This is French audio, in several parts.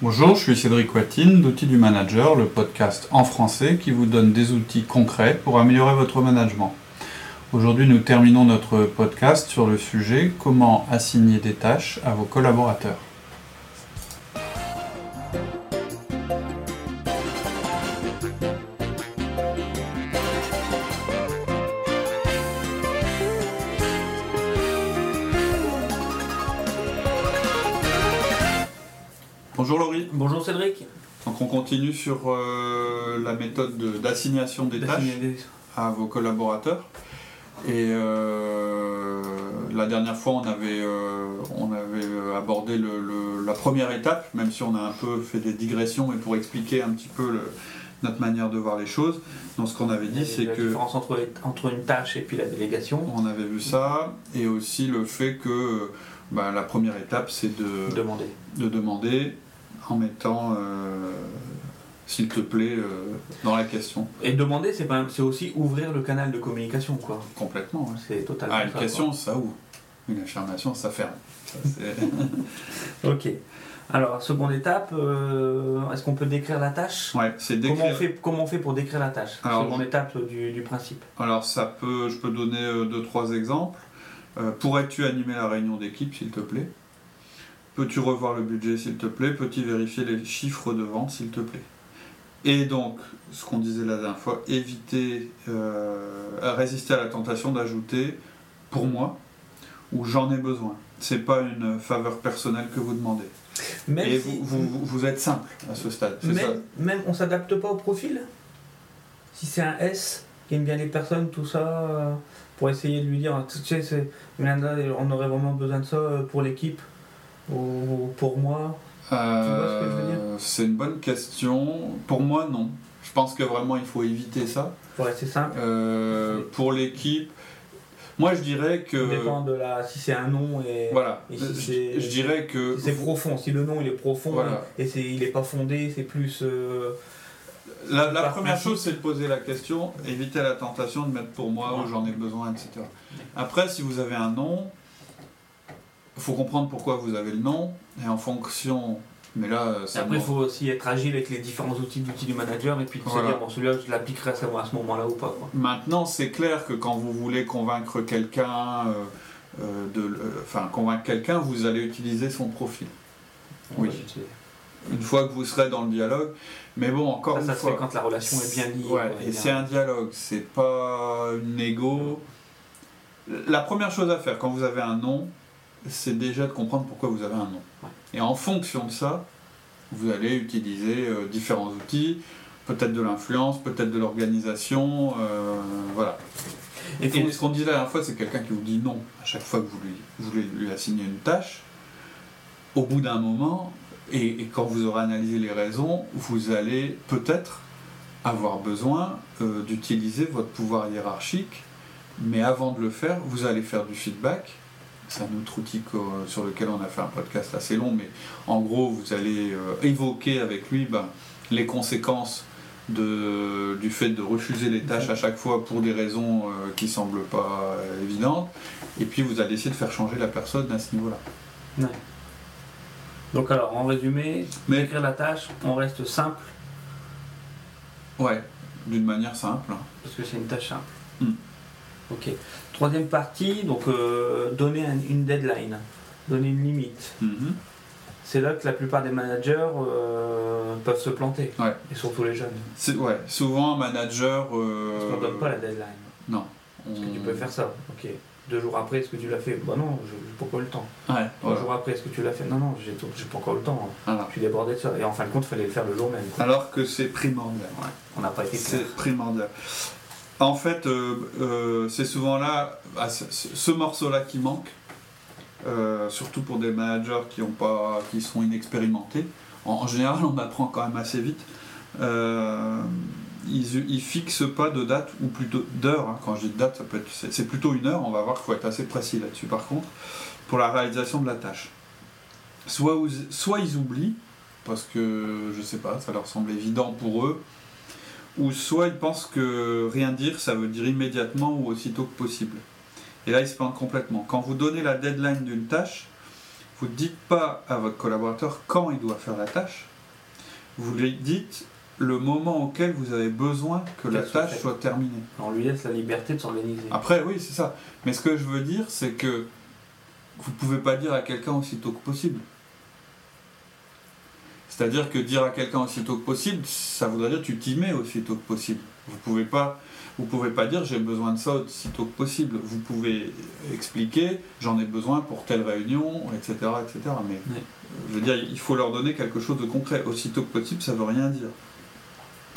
Bonjour, je suis Cédric Watine d'Outils du Manager, le podcast en français qui vous donne des outils concrets pour améliorer votre management. Aujourd'hui, nous terminons notre podcast sur le sujet comment assigner des tâches à vos collaborateurs. Sur euh, la méthode de- d'assignation des tâches à vos collaborateurs. Et euh, la dernière fois, on avait, euh, on avait abordé le- le- la première étape, même si on a un peu fait des digressions, mais pour expliquer un petit peu le- notre manière de voir les choses. Donc ce qu'on avait dit, c'est la que différence entre, entre une tâche et puis la délégation. on avait vu ça, et aussi le fait que bah, la première étape, c'est de, Demander. de demander en mettant euh, s'il te plaît euh, dans la question. Et demander, c'est pas- c'est aussi ouvrir le canal de communication, quoi. Complètement. ouais. C'est totalement Ah, une ça, question, ça ouvre. Une affirmation, ça ferme. Ça. Ok. Alors, seconde étape, euh, est-ce qu'on peut décrire la tâche? Ouais, c'est comment on, décrire. fait, comment on fait pour décrire la tâche? Alors, Seconde étape du, du principe. Alors, ça peut, je peux donner euh, deux, trois exemples. Euh, Pourrais-tu animer la réunion d'équipe, s'il te plaît? Peux-tu revoir le budget, s'il te plaît? Peux-tu vérifier les chiffres de vente, s'il te plaît? Et donc, ce qu'on disait la dernière fois, éviter, euh, à résister à la tentation d'ajouter pour moi ou j'en ai besoin. C'est pas une faveur personnelle que vous demandez. Même Et si- vous, vous, vous êtes simple à ce stade. ça même, même on s'adapte pas au profil? Si c'est un S qui aime bien les personnes, tout ça, euh, pour essayer de lui dire, tu sais, on aurait vraiment besoin de ça euh, pour l'équipe ou pour moi. Euh, C'est une bonne question. Pour moi, non. Je pense que vraiment il faut éviter ça. Pour rester simple. Euh, pour l'équipe, moi je dirais Ça que. dépend de la, si c'est un nom et Voilà. Et si je, c'est- je dirais que. si c'est profond. Si le nom il est profond Voilà. et c'est, il est pas fondé, c'est plus. euh, La, première principe. chose, c'est de poser la question, éviter la tentation de mettre pour moi Ouais. où j'en ai besoin, etc. Après, si vous avez un nom, il faut comprendre pourquoi vous avez le nom, et en fonction. Mais là, et ça après, il faut aussi être agile avec les différents outils d'outils du manager et puis de Voilà. se dire, bon, celui-là, je l'appliquerai à ce moment-là ou pas. Quoi. Maintenant, c'est clair que quand vous voulez convaincre quelqu'un, euh, euh, enfin convaincre quelqu'un, vous allez utiliser son profil. Oui. C'est- Une fois que vous serez dans le dialogue, mais bon, encore Ça, une ça se fois. fait quand la relation est bien liée. Ouais, et c'est un dialogue, c'est pas une égo. La première chose à faire quand vous avez un nom, c'est déjà de comprendre pourquoi vous avez un nom. Ouais. Et en fonction de ça, vous allez utiliser euh, différents outils, peut-être de l'influence, peut-être de l'organisation, euh, voilà. Et faut- Et ce qu'on disait la dernière fois, c'est quelqu'un qui vous dit non à chaque fois que vous lui, vous voulez lui assigner une tâche. Au bout d'un moment, et, et quand vous aurez analysé les raisons, vous allez peut-être avoir besoin euh, d'utiliser votre pouvoir hiérarchique, mais avant de le faire, vous allez faire du feedback. C'est un autre outil qu'au- sur lequel on a fait un podcast assez long, mais en gros, vous allez euh, évoquer avec lui ben, les conséquences de, du fait de refuser les tâches à chaque fois pour des raisons euh, qui semblent pas euh, évidentes, et puis vous allez essayer de faire changer la personne à ce niveau-là. Ouais. Donc alors, en résumé, Mais- écrire la tâche, on reste simple, Ouais, d'une manière simple. parce que c'est une tâche simple. Hmm. Ok. Troisième partie, donc euh, donner un- une deadline, donner une limite. Mhm. C'est là que la plupart des managers euh, peuvent se planter, Ouais. et surtout les jeunes. Ouais, souvent un manager. euh, Parce qu'on ne donne pas la deadline. Non. Parce que tu On- peux faire ça, ok. Deux jours après, est-ce que tu l'as fait? Bah non, je n'ai pas encore eu le temps. Ouais, Trois jours après, est-ce que tu l'as fait? Non, non, j'ai pas encore eu le temps. Voilà. Je suis débordé de ça. Et en fin de compte, il fallait le faire le jour même. quoi. Alors que c'est primordial. Ouais, on n'a pas été. C'est primordial. En fait, euh, euh, c'est souvent là, à ce, ce- ce morceau-là qui manque, euh, surtout pour des managers qui, ont pas, qui sont inexpérimentés. En, général, on apprend quand même assez vite. Ils, ils fixent pas de date, ou plutôt d'heure. hein. Quand je dis date, c'est, plutôt une heure. On va voir qu'il faut être assez précis là-dessus. Par contre, pour la réalisation de la tâche, soit, soit ils oublient parce que je sais pas, ça leur semble évident pour eux, ou soit ils pensent que rien dire, ça veut dire immédiatement ou aussitôt que possible. Et là, ils se plantent complètement. Quand vous donnez la deadline d'une tâche, vous ne dites pas à votre collaborateur quand il doit faire la tâche, vous lui dites le moment auquel vous avez besoin que la tâche soit terminée. On lui laisse la liberté de s'organiser. Après, oui, c'est ça. Mais ce que je veux dire, c'est que vous pouvez pas dire à quelqu'un aussitôt que possible. C'est-à-dire que dire à quelqu'un aussitôt que possible, ça voudrait dire tu t'y mets aussitôt que possible. Vous pouvez pas, vous pouvez pas dire j'ai besoin de ça aussitôt que possible. Vous pouvez expliquer j'en ai besoin pour telle réunion, etc., etc. Mais je veux dire, il faut leur donner quelque chose de concret. Aussitôt que possible, ça veut rien dire.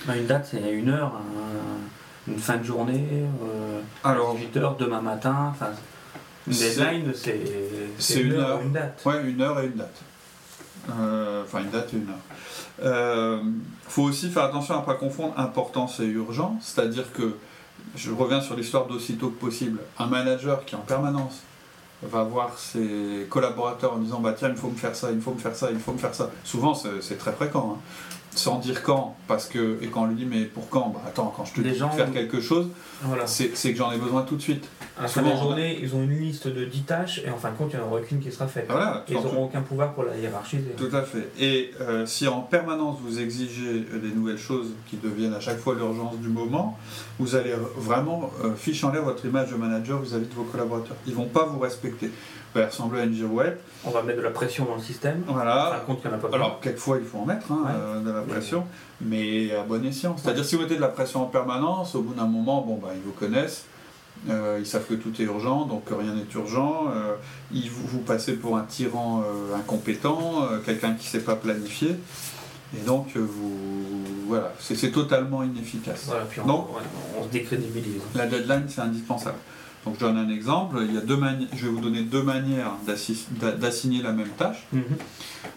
Bah, Une date, c'est une heure, un- une fin de journée, euh, Alors, 18 heures, demain matin. Une deadline, c'est une heure. une date. Ouais, une heure et une date. Euh, Enfin, une date et une heure. Euh, faut aussi faire attention à ne pas confondre importance et urgent, c'est-à-dire que, je reviens sur l'histoire d'aussitôt que possible, un manager qui en permanence va voir ses collaborateurs en disant bah tiens il faut me faire ça, il faut me faire ça, il faut me faire ça. Souvent c'est très fréquent, hein. Sans dire quand, parce que et quand on lui dit mais pour quand, bah attends quand je te Les dis gens- de faire quelque chose, Voilà. c'est que j'en ai besoin tout de suite. À la fin de la Souvent, journée, ils ont une liste de 10 tâches et en fin de compte, il n'y en aura aucune qui sera faite. Voilà, Et ils n'auront aucun pouvoir pour la hiérarchiser. Tout à fait. Et euh, si en permanence vous exigez euh, des nouvelles choses qui deviennent à chaque fois l'urgence du moment, vous allez vraiment euh, fiche en l'air votre image de manager vis-à-vis de vos collaborateurs. Ils vont pas vous respecter. Ressembler à une girouette. On va mettre de la pression dans le système. Voilà. compte, n'y en a pas. Alors, quelquefois, il faut en mettre hein, Ouais. euh, de la pression, mais à bon escient. C'est-à-dire, si vous mettez de la pression en permanence, au bout d'un moment, bon, bah, ils vous connaissent, euh, ils savent que tout est urgent, donc rien n'est urgent. euh, ils vous, vous passez pour un tyran incompétent, quelqu'un qui ne sait pas planifier, et donc, vous. Voilà, c'est totalement inefficace. Voilà, puis on, Donc- on se décrédibilise. La deadline, c'est indispensable. Donc, je donne un exemple. Il y a deux mani- je vais vous donner deux manières d'assigner la même tâche. Mhm.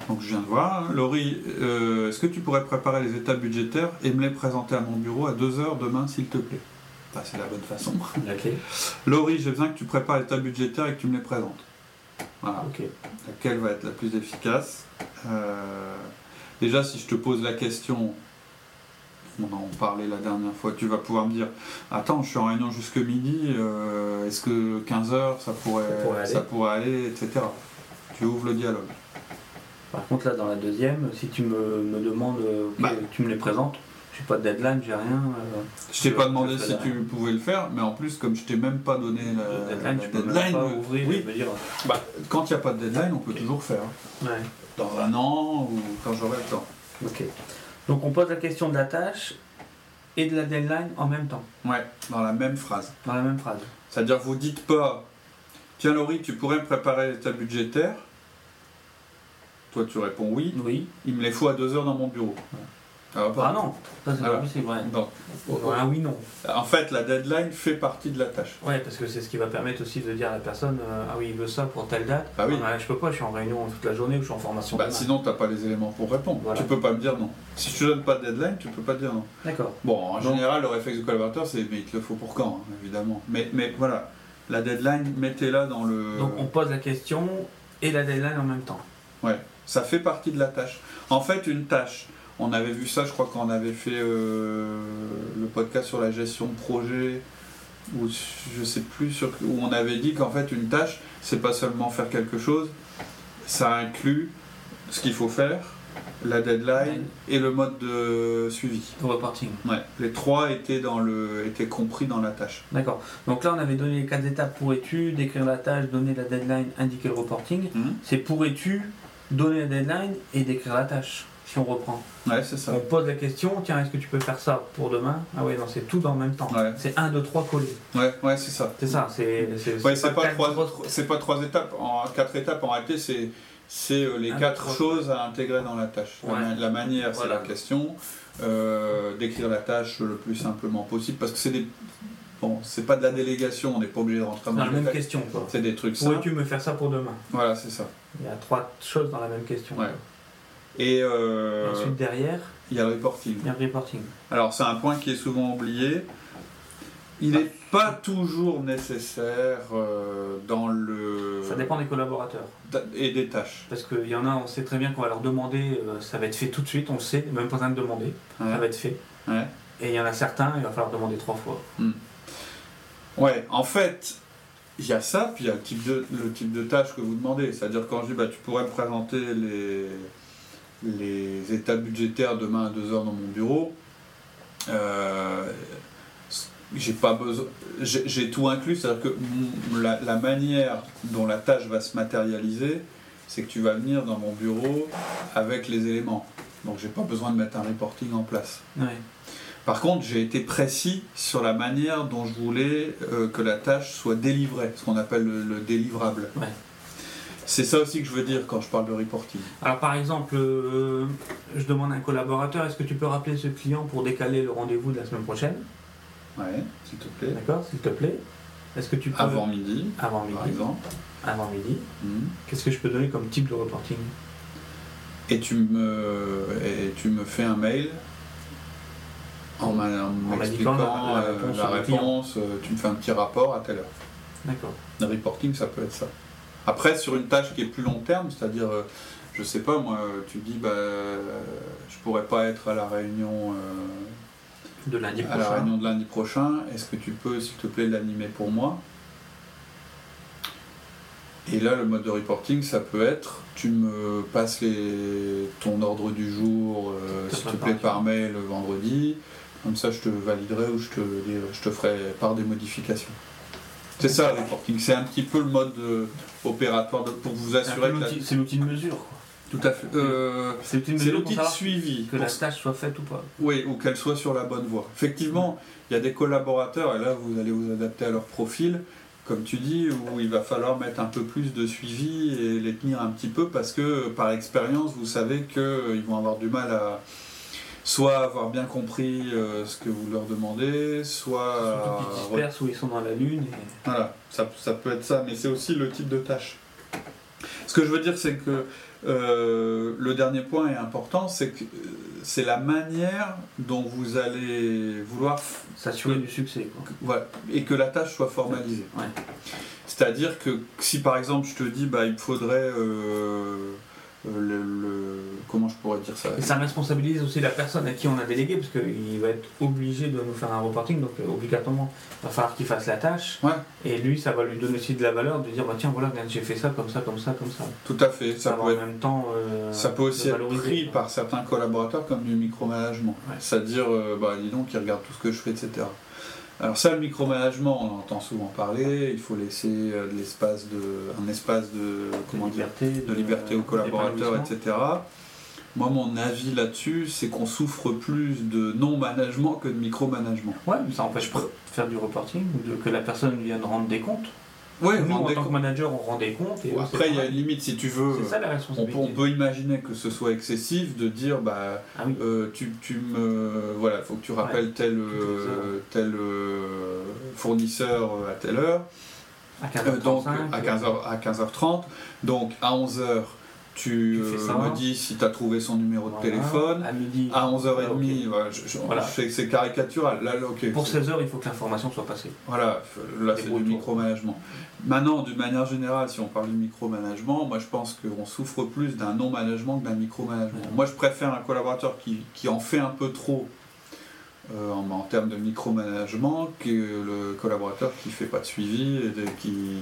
Donc je viens de voir. Laurie, euh, est-ce que tu pourrais préparer les états budgétaires et me les présenter à mon bureau à 2h demain, s'il te plaît? C'est la bonne façon. Clé. Laurie, j'ai besoin que tu prépares l'état budgétaire et que tu me les présentes. Voilà. Ok. Laquelle va être la plus efficace? Euh, Déjà, si je te pose la question, on en parlait la dernière fois, tu vas pouvoir me dire Attends, je suis en réunion jusque midi, euh, est-ce que 15h ça pourrait, Ça pourrait aller. ça pourrait aller, etc. Tu ouvres le dialogue. Par contre, là, dans la deuxième, si tu me, me demandes, euh, Bah. tu me les présentes, j'ai pas de deadline, j'ai rien. euh, Je t'ai Je- pas je demandé si tu pouvais le faire, mais en plus, comme je t'ai même pas donné la, le deadline, la tu peux même pas euh, ouvrir oui. dire. bah, quand il n'y a pas de deadline, on peut Ok. toujours faire. Ouais. Dans un an ou quand j'aurai le temps. Ok. Donc on pose la question de la tâche et de la deadline en même temps, Ouais, dans la même phrase. dans la même phrase. C'est-à-dire, vous dites pas Tiens, Laurie, tu pourrais me préparer l'état budgétaire Toi, tu réponds oui. Oui. Il me les faut à deux heures dans mon bureau. Pas Ah non, ça c'est pas possible. Ouais. Non. Un oui, non. En fait, la deadline fait partie de la tâche. Ouais, parce que c'est ce qui va permettre aussi de dire à la personne euh, Ah oui, il veut ça pour telle date. Bah oui. Ah, je peux pas, je suis en réunion toute la journée ou je suis en formation. Bah, sinon, tu n'as pas les éléments pour répondre. Voilà. Tu peux pas me dire non. Si je te donne pas de deadline, tu peux pas dire non. D'accord. Bon, en Donc- général, le réflexe du collaborateur, c'est mais il te le faut pour quand, hein, évidemment. Mais, mais voilà, la deadline, mettez-la dans le. Donc on pose la question et la deadline en même temps. Ouais, ça fait partie de la tâche. En fait, une tâche, on avait vu ça, je crois, quand on avait fait euh, le podcast sur la gestion de projet, ou je sais plus, sur, où on avait dit qu'en fait, une tâche, c'est pas seulement faire quelque chose, ça inclut ce qu'il faut faire, la deadline et le mode de suivi. Le reporting. Ouais, les trois étaient, dans le, étaient compris dans la tâche. D'accord. Donc là on avait donné les quatre étapes pourrais-tu, décrire la tâche, donner la deadline, indiquer le reporting. Mhm. C'est pourrais-tu donner la deadline et décrire la tâche, si on reprend. Ouais, c'est ça. On pose la question, tiens, est-ce que tu peux faire ça pour demain? Ah ouais, non, c'est tout en même temps. Ouais. C'est 1, 2, 3 collés. Ouais, ouais, c'est ça. C'est ça, c'est c'est- Ouais, pas, quatre trois, grosses- c'est pas trois étapes. En quatre étapes, en réalité, c'est c'est euh, les Un, quatre trois. choses à intégrer dans la tâche. La Ouais. ma- La, manière, c'est Voilà. la question. Euh, D'écrire la tâche le plus simplement possible, parce que c'est des. Bon, c'est pas de la délégation, on n'est pas obligé de rentrer Dans dans la le même question, quoi. C'est des trucs simples. Pourrais-tu me faire ça pour demain? Voilà, c'est ça. Il y a trois choses dans la même question. Ouais. Et euh, ensuite, derrière, il y a le reporting. il y a le reporting. Alors, c'est un point qui est souvent oublié. Il n'est pas toujours nécessaire euh, dans le. Ça dépend des collaborateurs. Et des tâches. Parce qu'il y en a, on sait très bien qu'on va leur demander, euh, ça va être fait tout de suite, on le sait, même pas besoin de demander, ça va être fait. Ouais. Et il y en a certains, il va falloir demander trois fois. Ouais, en fait, il y a ça, puis il y a le type de, le type de tâche que vous demandez. C'est-à-dire quand je dis bah, tu pourrais me présenter les, les états budgétaires demain à 2h dans mon bureau, euh, j'ai pas besoin j'ai tout inclus c'est à dire que la, la, manière dont la tâche va se matérialiser c'est que tu vas venir dans mon bureau avec les éléments. Donc j'ai pas besoin de mettre un reporting en place. Par contre j'ai été précis sur la manière dont je voulais euh, que la tâche soit délivrée ce qu'on appelle le, délivrable c'est ça aussi que je veux dire quand je parle de reporting. Alors par exemple, euh, je demande à un collaborateur, est-ce que tu peux rappeler ce client pour décaler le rendez-vous de la semaine prochaine? Ouais, s'il te plaît. D'accord, s'il te plaît. Est-ce que tu peux... Avant midi. Avant midi. Par exemple. Avant midi. Hmm. Qu'est-ce que je peux donner comme type de reporting? Et tu, me, et tu me fais un mail en m'expliquant la, réponse, la réponse euh, tu me fais un petit rapport à telle heure. D'accord. Le reporting, ça peut être ça. Après, sur une tâche qui est plus long terme, c'est-à-dire, euh, je sais pas, moi, tu dis, bah, je pourrais pas être à la réunion. Euh, de lundi prochain. À la réunion de lundi prochain, est-ce que tu peux, s'il te plaît, l'animer pour moi? Et là, le mode de reporting, ça peut être, tu me passes les, ton ordre du jour, euh, s'il te plaît, par mail le vendredi. Comme ça, je te validerai ou je te, je te ferai part des modifications. C'est ça le reporting, c'est un petit peu le mode euh, opératoire pour vous assurer que. C'est l'outil de mesure. Tout à fait. Euh, c'est l'outil de suivi. Que la tâche soit faite ou pas. Oui, ou qu'elle soit sur la bonne voie. Effectivement, il y a des collaborateurs, et là vous allez vous adapter à leur profil, comme tu dis, où il va falloir mettre un peu plus de suivi et les tenir un petit peu parce que par expérience, vous savez qu'ils vont avoir du mal à soit avoir bien compris euh, ce que vous leur demandez, soit... Surtout qu'ils dispersent où ils sont dans la lune. Voilà, ça, ça, peut être ça, mais c'est aussi le type de tâche. Ce que je veux dire, c'est que euh, le dernier point est important, c'est que euh, c'est la manière dont vous allez vouloir s'assurer du succès. Voilà, et que la tâche soit formalisée. C'est-à-dire que si par exemple je te dis, bah, il faudrait euh, le, comment je pourrais dire ça? Et ça responsabilise aussi la personne à qui on a délégué, parce qu'il va être obligé de nous faire un reporting, donc euh, obligatoirement, il va falloir qu'il fasse la tâche. Et lui, ça va lui donner aussi de la valeur de dire bah, tiens, voilà, j'ai fait ça, comme ça, comme ça, comme ça. Tout à fait. Ça, peut, en même temps, euh, ça peut aussi être pris par certains collaborateurs comme du micromanagement. C'est-à-dire, bah, dis donc, il regarde tout ce que je fais, etc. Alors ça, le micromanagement, on entend souvent parler. Il faut laisser euh, de l'espace de, un espace de, comment liberté, de, liberté aux collaborateurs, etc. Moi, mon avis là-dessus, c'est qu'on souffre plus de non-management que de micromanagement. Ouais, mais ça empêche pas de faire du reporting ou de, que la personne vienne rendre des comptes. Oui, Nous, en tant que manager, on rend des comptes. Et après, il y a une limite, si tu veux. C'est ça la responsabilité. On, peut imaginer que ce soit excessif de dire bah, ah euh, tu, tu, me. Voilà, il faut que tu rappelles tel, euh, tel euh, fournisseur à telle heure. À 15h35. donc, à 15h, à 15h30. Donc, à 11h tu, me dis si tu as trouvé son numéro de téléphone. À midi. À 11h30, voilà, c'est caricatural. Là, Pour 16h, il faut que l'information soit passée. Voilà, là c'est du micromanagement. Maintenant, d'une manière générale, si on parle du micromanagement, moi je pense qu'on souffre plus d'un non-management que d'un micromanagement. Moi je préfère un collaborateur qui, qui en fait un peu trop euh, en, en, termes de micromanagement que le collaborateur qui fait pas de suivi et qui,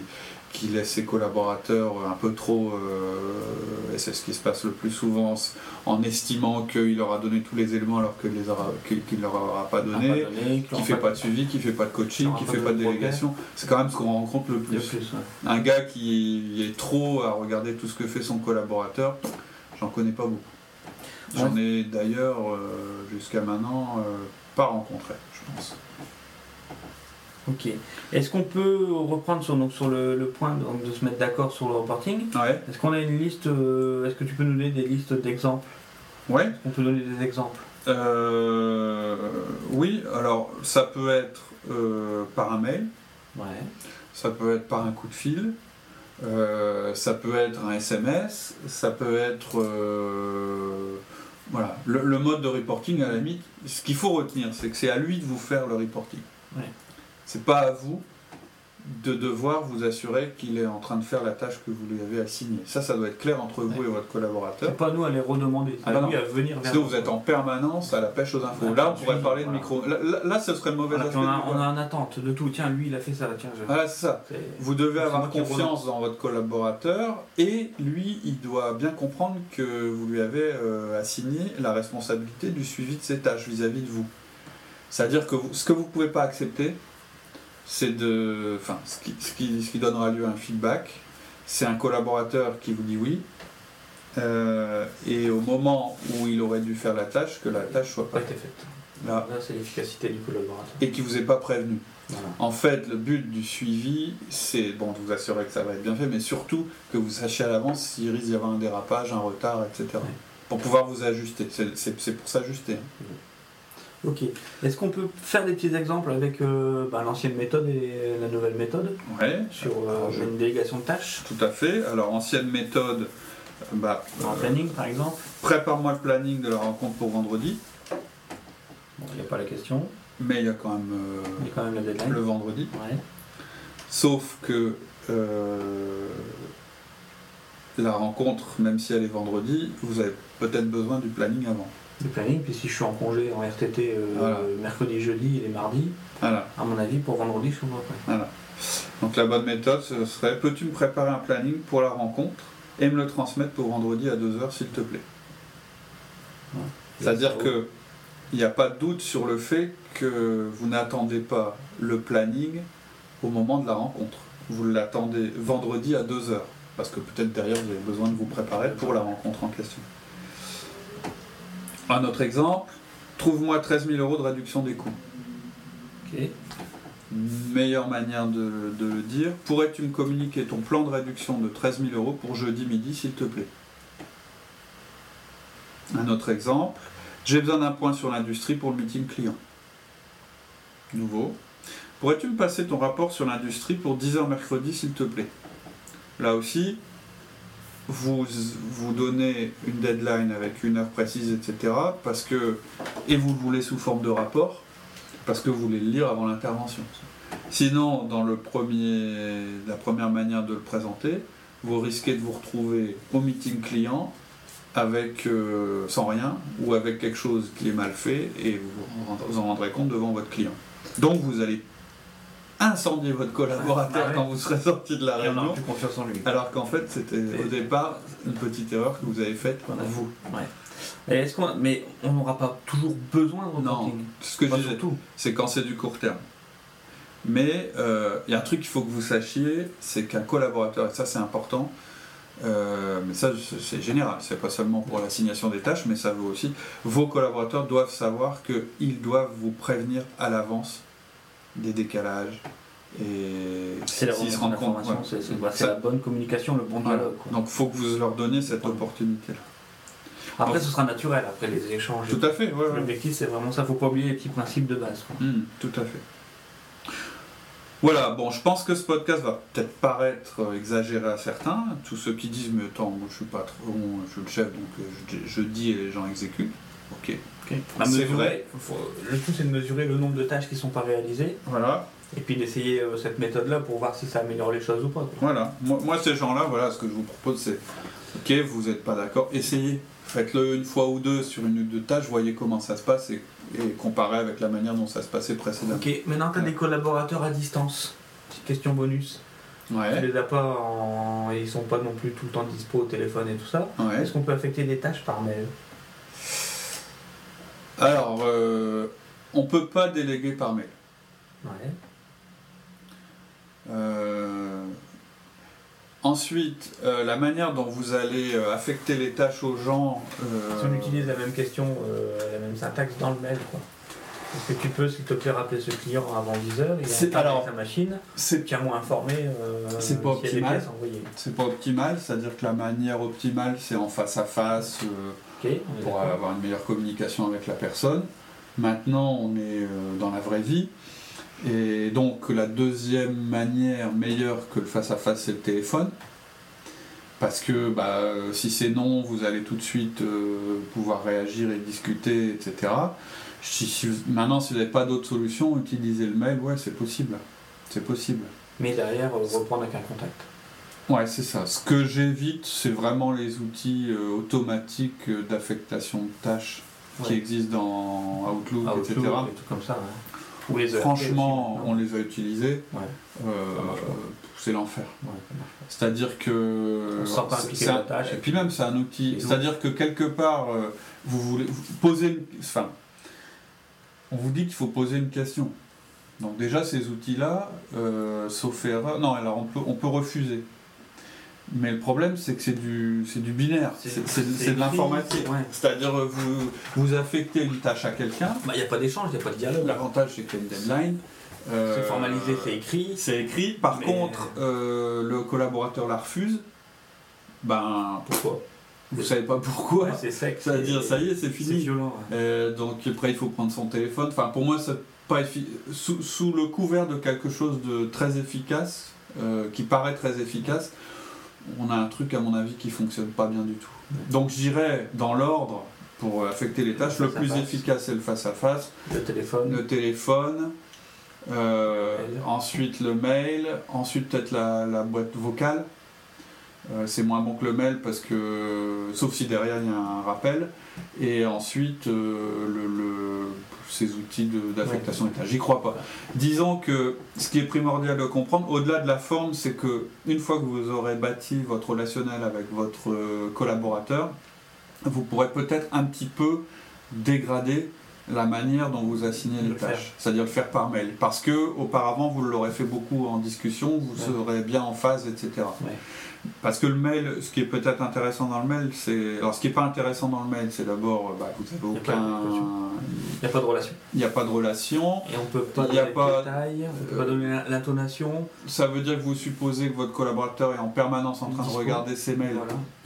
qui laisse ses collaborateurs un peu trop, euh, et c'est ce qui se passe le plus souvent, en estimant qu'il leur a donné tous les éléments alors qu'il ne leur aura pas donné, qui ne fait pas de suivi, qui ne fait pas de coaching, qui ne fait pas de délégation. C'est quand même ce qu'on rencontre le plus. Un gars qui est trop à regarder tout ce que fait son collaborateur, j'en connais pas beaucoup. J'en ai d'ailleurs euh, jusqu'à maintenant euh, pas rencontré, je pense. Ok. Est-ce qu'on peut reprendre sur, donc, sur le, point de, se mettre d'accord sur le reporting Est-ce qu'on a une liste euh, Est-ce que tu peux nous donner des listes d'exemples Ouais. On peut donner des exemples euh, Oui, alors ça peut être euh, par un mail. Ouais. Ça peut être par un coup de fil. ça peut être un SMS. Ça peut être. voilà. Le, le, mode de reporting, à la limite, ce qu'il faut retenir, c'est que c'est à lui de vous faire le reporting. Ouais. C'est pas à vous de devoir vous assurer qu'il est en train de faire la tâche que vous lui avez assignée. Ça, ça doit être clair entre vous Ouais. et votre collaborateur. C'est pas nous à les redemander, c'est Ah pas non. lui à venir vers Sinon, vous êtes en permanence à la pêche aux infos. Là, on pourrait parler de micro. Là, là- là, ce serait le mauvais aspect. puis on, a, on a en attente de tout. Tiens, lui, il a fait ça. Tiens, je... Voilà, c'est ça. Vous devez avoir confiance dans votre collaborateur et lui, il doit bien comprendre que vous lui avez euh, assigné la responsabilité du suivi de ses tâches vis-à-vis de vous. C'est-à-dire que vous- ce que vous ne pouvez pas accepter, c'est de. Enfin, ce qui, ce, qui, ce qui donnera lieu à un feedback, c'est un collaborateur qui vous dit oui. euh, et au moment où il aurait dû faire la tâche, que la tâche soit pas faite. là Là, c'est l'efficacité du collaborateur. et qui vous ait pas prévenu. Voilà. En fait, le but du suivi, c'est bon, de vous assurer que ça va être bien fait, mais surtout que vous sachiez à l'avance s'il risque d'y avoir un dérapage, un retard, etc. Ouais. Pour pouvoir vous ajuster. C'est- pour s'ajuster. hein. Ok. Est-ce qu'on peut faire des petits exemples avec euh, bah, l'ancienne méthode et la nouvelle méthode Ouais, sur euh, je- une délégation de tâches? Tout à fait. Alors, ancienne méthode, bah, En euh, planning, par exemple? prépare-moi le planning de la rencontre pour vendredi, Bon, Il n'y a pas la question. mais il y a quand même euh, Il y a quand même la deadline. le vendredi. Ouais. Sauf que euh, la rencontre, même si elle est vendredi, vous avez peut-être besoin du planning avant. Le planning, puis si je suis en congé en RTT euh, Voilà. mercredi, jeudi et les mardis, Voilà. à mon avis, pour vendredi, je suis prêt. Voilà. Donc la bonne méthode, ce serait peux-tu me préparer un planning pour la rencontre et me le transmettre pour vendredi à 2h s'il te plaît? C'est-à-dire que il n'y a pas de doute sur le fait que vous n'attendez pas le planning au moment de la rencontre. Vous l'attendez vendredi à 2h parce que peut-être derrière vous avez besoin de vous préparer pour la rencontre en question. Un autre exemple, trouve-moi 13 000 euros de réduction des coûts. Ok. Meilleure manière de, de le dire, pourrais-tu me communiquer ton plan de réduction de 13 000 euros pour jeudi midi, s'il te plaît? Un autre exemple, j'ai besoin d'un point sur l'industrie pour le meeting client. Nouveau. Pourrais-tu me passer ton rapport sur l'industrie pour 10h mercredi, s'il te plaît? Là aussi, vous, vous donnez une deadline avec une heure précise, etc. Parce que, et vous le voulez sous forme de rapport, parce que vous voulez le lire avant l'intervention. Sinon, dans le premier, la première manière de le présenter, vous risquez de vous retrouver au meeting client avec euh, sans rien ou avec quelque chose qui est mal fait et vous vous en rendrez compte devant votre client. Donc vous allez incendier votre collaborateur Ah ouais. quand vous serez sorti de la Et on réunion, n'a plus confiance en lui. alors qu'en fait c'était au départ une petite erreur que vous avez faite vous. Et est-ce qu'on, mais on n'aura pas toujours besoin de Non, reporting. ce que je disais, c'est quand c'est du court terme. Mais euh, il y a un truc qu'il faut que vous sachiez, c'est qu'un collaborateur, et ça c'est important, euh, mais ça c'est général, c'est pas seulement pour l'assignation des tâches, mais ça vaut aussi, vos collaborateurs doivent savoir qu'ils doivent vous prévenir à l'avance des décalages. Et C'est la s'ils se remontée rendent compte. d'information, ouais. c'est, bah, la bonne communication, le bon dialogue. quoi. Donc il faut que vous leur donniez cette Ouais. opportunité-là. Après, ce sera naturel, après les échanges. Tout à fait, ouais. L'objectif, c'est vraiment ça. Faut pas oublier les petits principes de base. quoi. Hmm, tout à fait. Voilà, bon, je pense que ce podcast va peut-être paraître exagéré à certains. Tous ceux qui disent, mais attends, moi je suis pas trop, je suis le chef, donc euh, je, dis- je dis et les gens exécutent. Ok. Bah, C'est mesurer, vrai. faut- le tout, c'est de mesurer le nombre de tâches qui sont pas réalisées Voilà, et puis d'essayer euh, cette méthode-là pour voir si ça améliore les choses ou pas. quoi. voilà. Moi, moi, ces gens-là, voilà, ce que je vous propose, c'est, ok, vous n'êtes pas d'accord, essayez. Faites-le une fois ou deux sur une ou deux tâches, voyez comment ça se passe et, et comparez avec la manière dont ça se passait précédemment. Ok, maintenant tu as des collaborateurs à distance. Petite question bonus. Tu Ouais, les as pas en... Ils sont pas non plus tout le temps dispo au téléphone et tout ça. ouais. Est-ce qu'on peut affecter des tâches par mail? Alors, euh, on peut pas déléguer par mail. Ouais. Euh, ensuite, euh, la manière dont vous allez affecter les tâches aux gens. Si on utilise la même question, la même syntaxe dans le mail, quoi. Est-ce que tu peux, s'il te plaît, rappeler ce client avant 10h Il C'est- a alors, sa machine. c'est Tiens-moi informé euh, C'est pas optimal. c'est pas optimal, c'est-à-dire que la manière optimale, c'est en face à face euh, Pour avoir une meilleure communication avec la personne. Maintenant, on est euh, dans la vraie vie. Et donc, la deuxième manière meilleure que le face-à-face, c'est le téléphone. Parce que bah, euh, si c'est non, vous allez tout de suite euh, pouvoir réagir et discuter, etc. Si, si vous- maintenant, si vous n'avez pas d'autre solution, utilisez le mail, ouais, c'est possible. C'est possible. mais derrière, reprendre avec un contact. Ouais, c'est ça. Ce que j'évite, c'est vraiment les outils euh, automatiques euh, d'affectation de tâches qui existent dans Outlook, Outlook, etc. et tout comme ça. les ERP Franchement, aussi, on les a utilisés. Ouais. Euh, c'est l'enfer. C'est-à-dire que. On sort pas un- la tâche, Et puis même, c'est un outil. C'est-à-dire que quelque part, euh, vous voulez vous poser une. Enfin, on vous dit qu'il faut poser une question. Donc, déjà, ces outils-là, sauf erreur. Non, alors on peut, on peut refuser. Mais le problème, c'est que c'est du, c'est du binaire. C'est c'est- c'est de l'informatique. Ouais. C'est-à-dire, euh, vous, vous affectez une tâche à quelqu'un. Il n'y a pas d'échange, il n'y a pas de dialogue. L'avantage, c'est qu'il y a une deadline. Euh, C'est formalisé, c'est écrit. c'est écrit. Par Mais- contre, euh, le collaborateur la refuse. Ben, Pourquoi? vous savez pas pourquoi. Ouais, C'est sec. C'est-à-dire, c'est- ça y est, c'est C'est fini. violent. ouais. Euh, donc après, il faut prendre son téléphone. Enfin, pour moi, c'est pas sous, sous le couvert de quelque chose de très efficace, qui paraît très efficace, on a un truc, à mon avis, qui fonctionne pas bien du tout. Donc, j'irais dans l'ordre pour affecter les tâches. Le plus efficace, c'est le face-à-face. Le téléphone. Le téléphone. euh, ensuite le mail, ensuite peut-être la, la boîte vocale. Euh, c'est moins bon que le mail parce que, sauf si derrière il y a un rappel. Et ensuite euh, le, le- ces outils d'affectation tâches. J'y crois pas. Disons que ce qui est primordial de comprendre, au-delà de la forme, c'est que une fois que vous aurez bâti votre relationnel avec votre euh, collaborateur, vous pourrez peut-être un petit peu dégrader la manière dont vous assignez les le tâches, c'est-à-dire le faire par mail. Parce que auparavant, vous l'aurez fait beaucoup en discussion, vous Ouais. serez bien en phase, etc. Ouais. Parce que le mail, ce qui est peut-être intéressant dans le mail, c'est. Alors, ce qui n'est pas intéressant dans le mail, c'est d'abord, bah, vous n'avez aucun. Il n'y a pas de relation. Il n'y a pas de relation. Et on peut pas Il y a donner pas- détails, on peut euh, pas donner l'intonation. Ça veut dire que vous supposez que votre collaborateur est en permanence en train de regarder ses mails.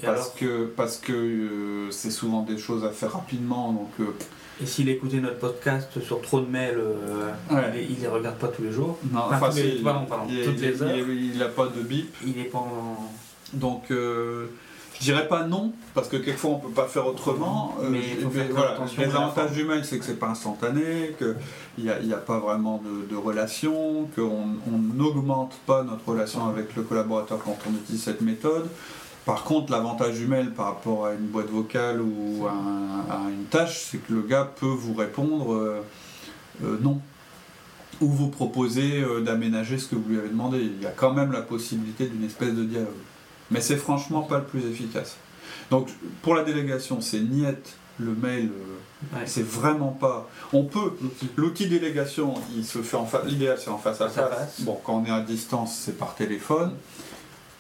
Voilà. Parce que, parce que euh, c'est souvent des choses à faire rapidement, donc euh, et s'il écoutait notre podcast sur trop de mails, euh, Ouais. il, il les regarde pas tous les jours. non, Enfin, enfin, tous les- c'est- pardon, pardon, il, toutes les heures. il- il a pas de bip, Il est pas en... donc euh, je dirais pas non, parce que quelquefois on peut pas faire autrement. euh, Mais faire voilà, les avantages du mail, c'est que c'est pas instantané, qu'il n'y a, y a pas vraiment de, de relation, qu'on on n'augmente pas notre relation avec le collaborateur quand on utilise cette méthode. Par contre, l'avantage du mail par rapport à une boîte vocale ou à, un- à une tâche, c'est que le gars peut vous répondre euh, euh, non. Ou vous proposer euh, d'aménager ce que vous lui avez demandé. Il y a quand même la possibilité d'une espèce de dialogue. Mais c'est franchement pas le plus efficace. Donc pour la délégation, c'est niet le mail, Ouais. c'est vraiment pas. On peut. L'outil. Délégation, il se fait en face. L'idéal, c'est en face à face. Bon, quand on est à distance, c'est par téléphone.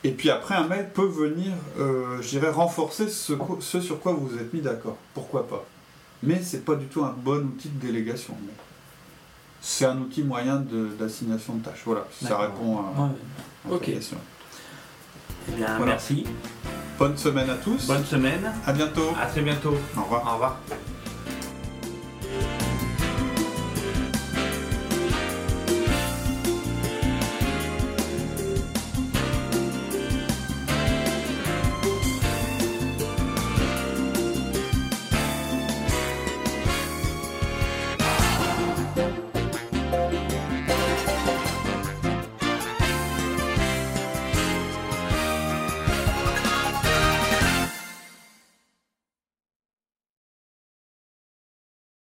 Et puis après, un mail peut venir, euh, je dirais, renforcer ce, sur quoi vous vous êtes mis d'accord. Pourquoi pas Mais c'est pas du tout un bon outil de délégation. C'est un outil moyen d'assignation de, tâches. Voilà, ça répond à, Ouais. à Ok. question. Eh bien, Voilà. merci. Bonne semaine à tous. Bonne semaine. À bientôt. À très bientôt. Au revoir. Au revoir.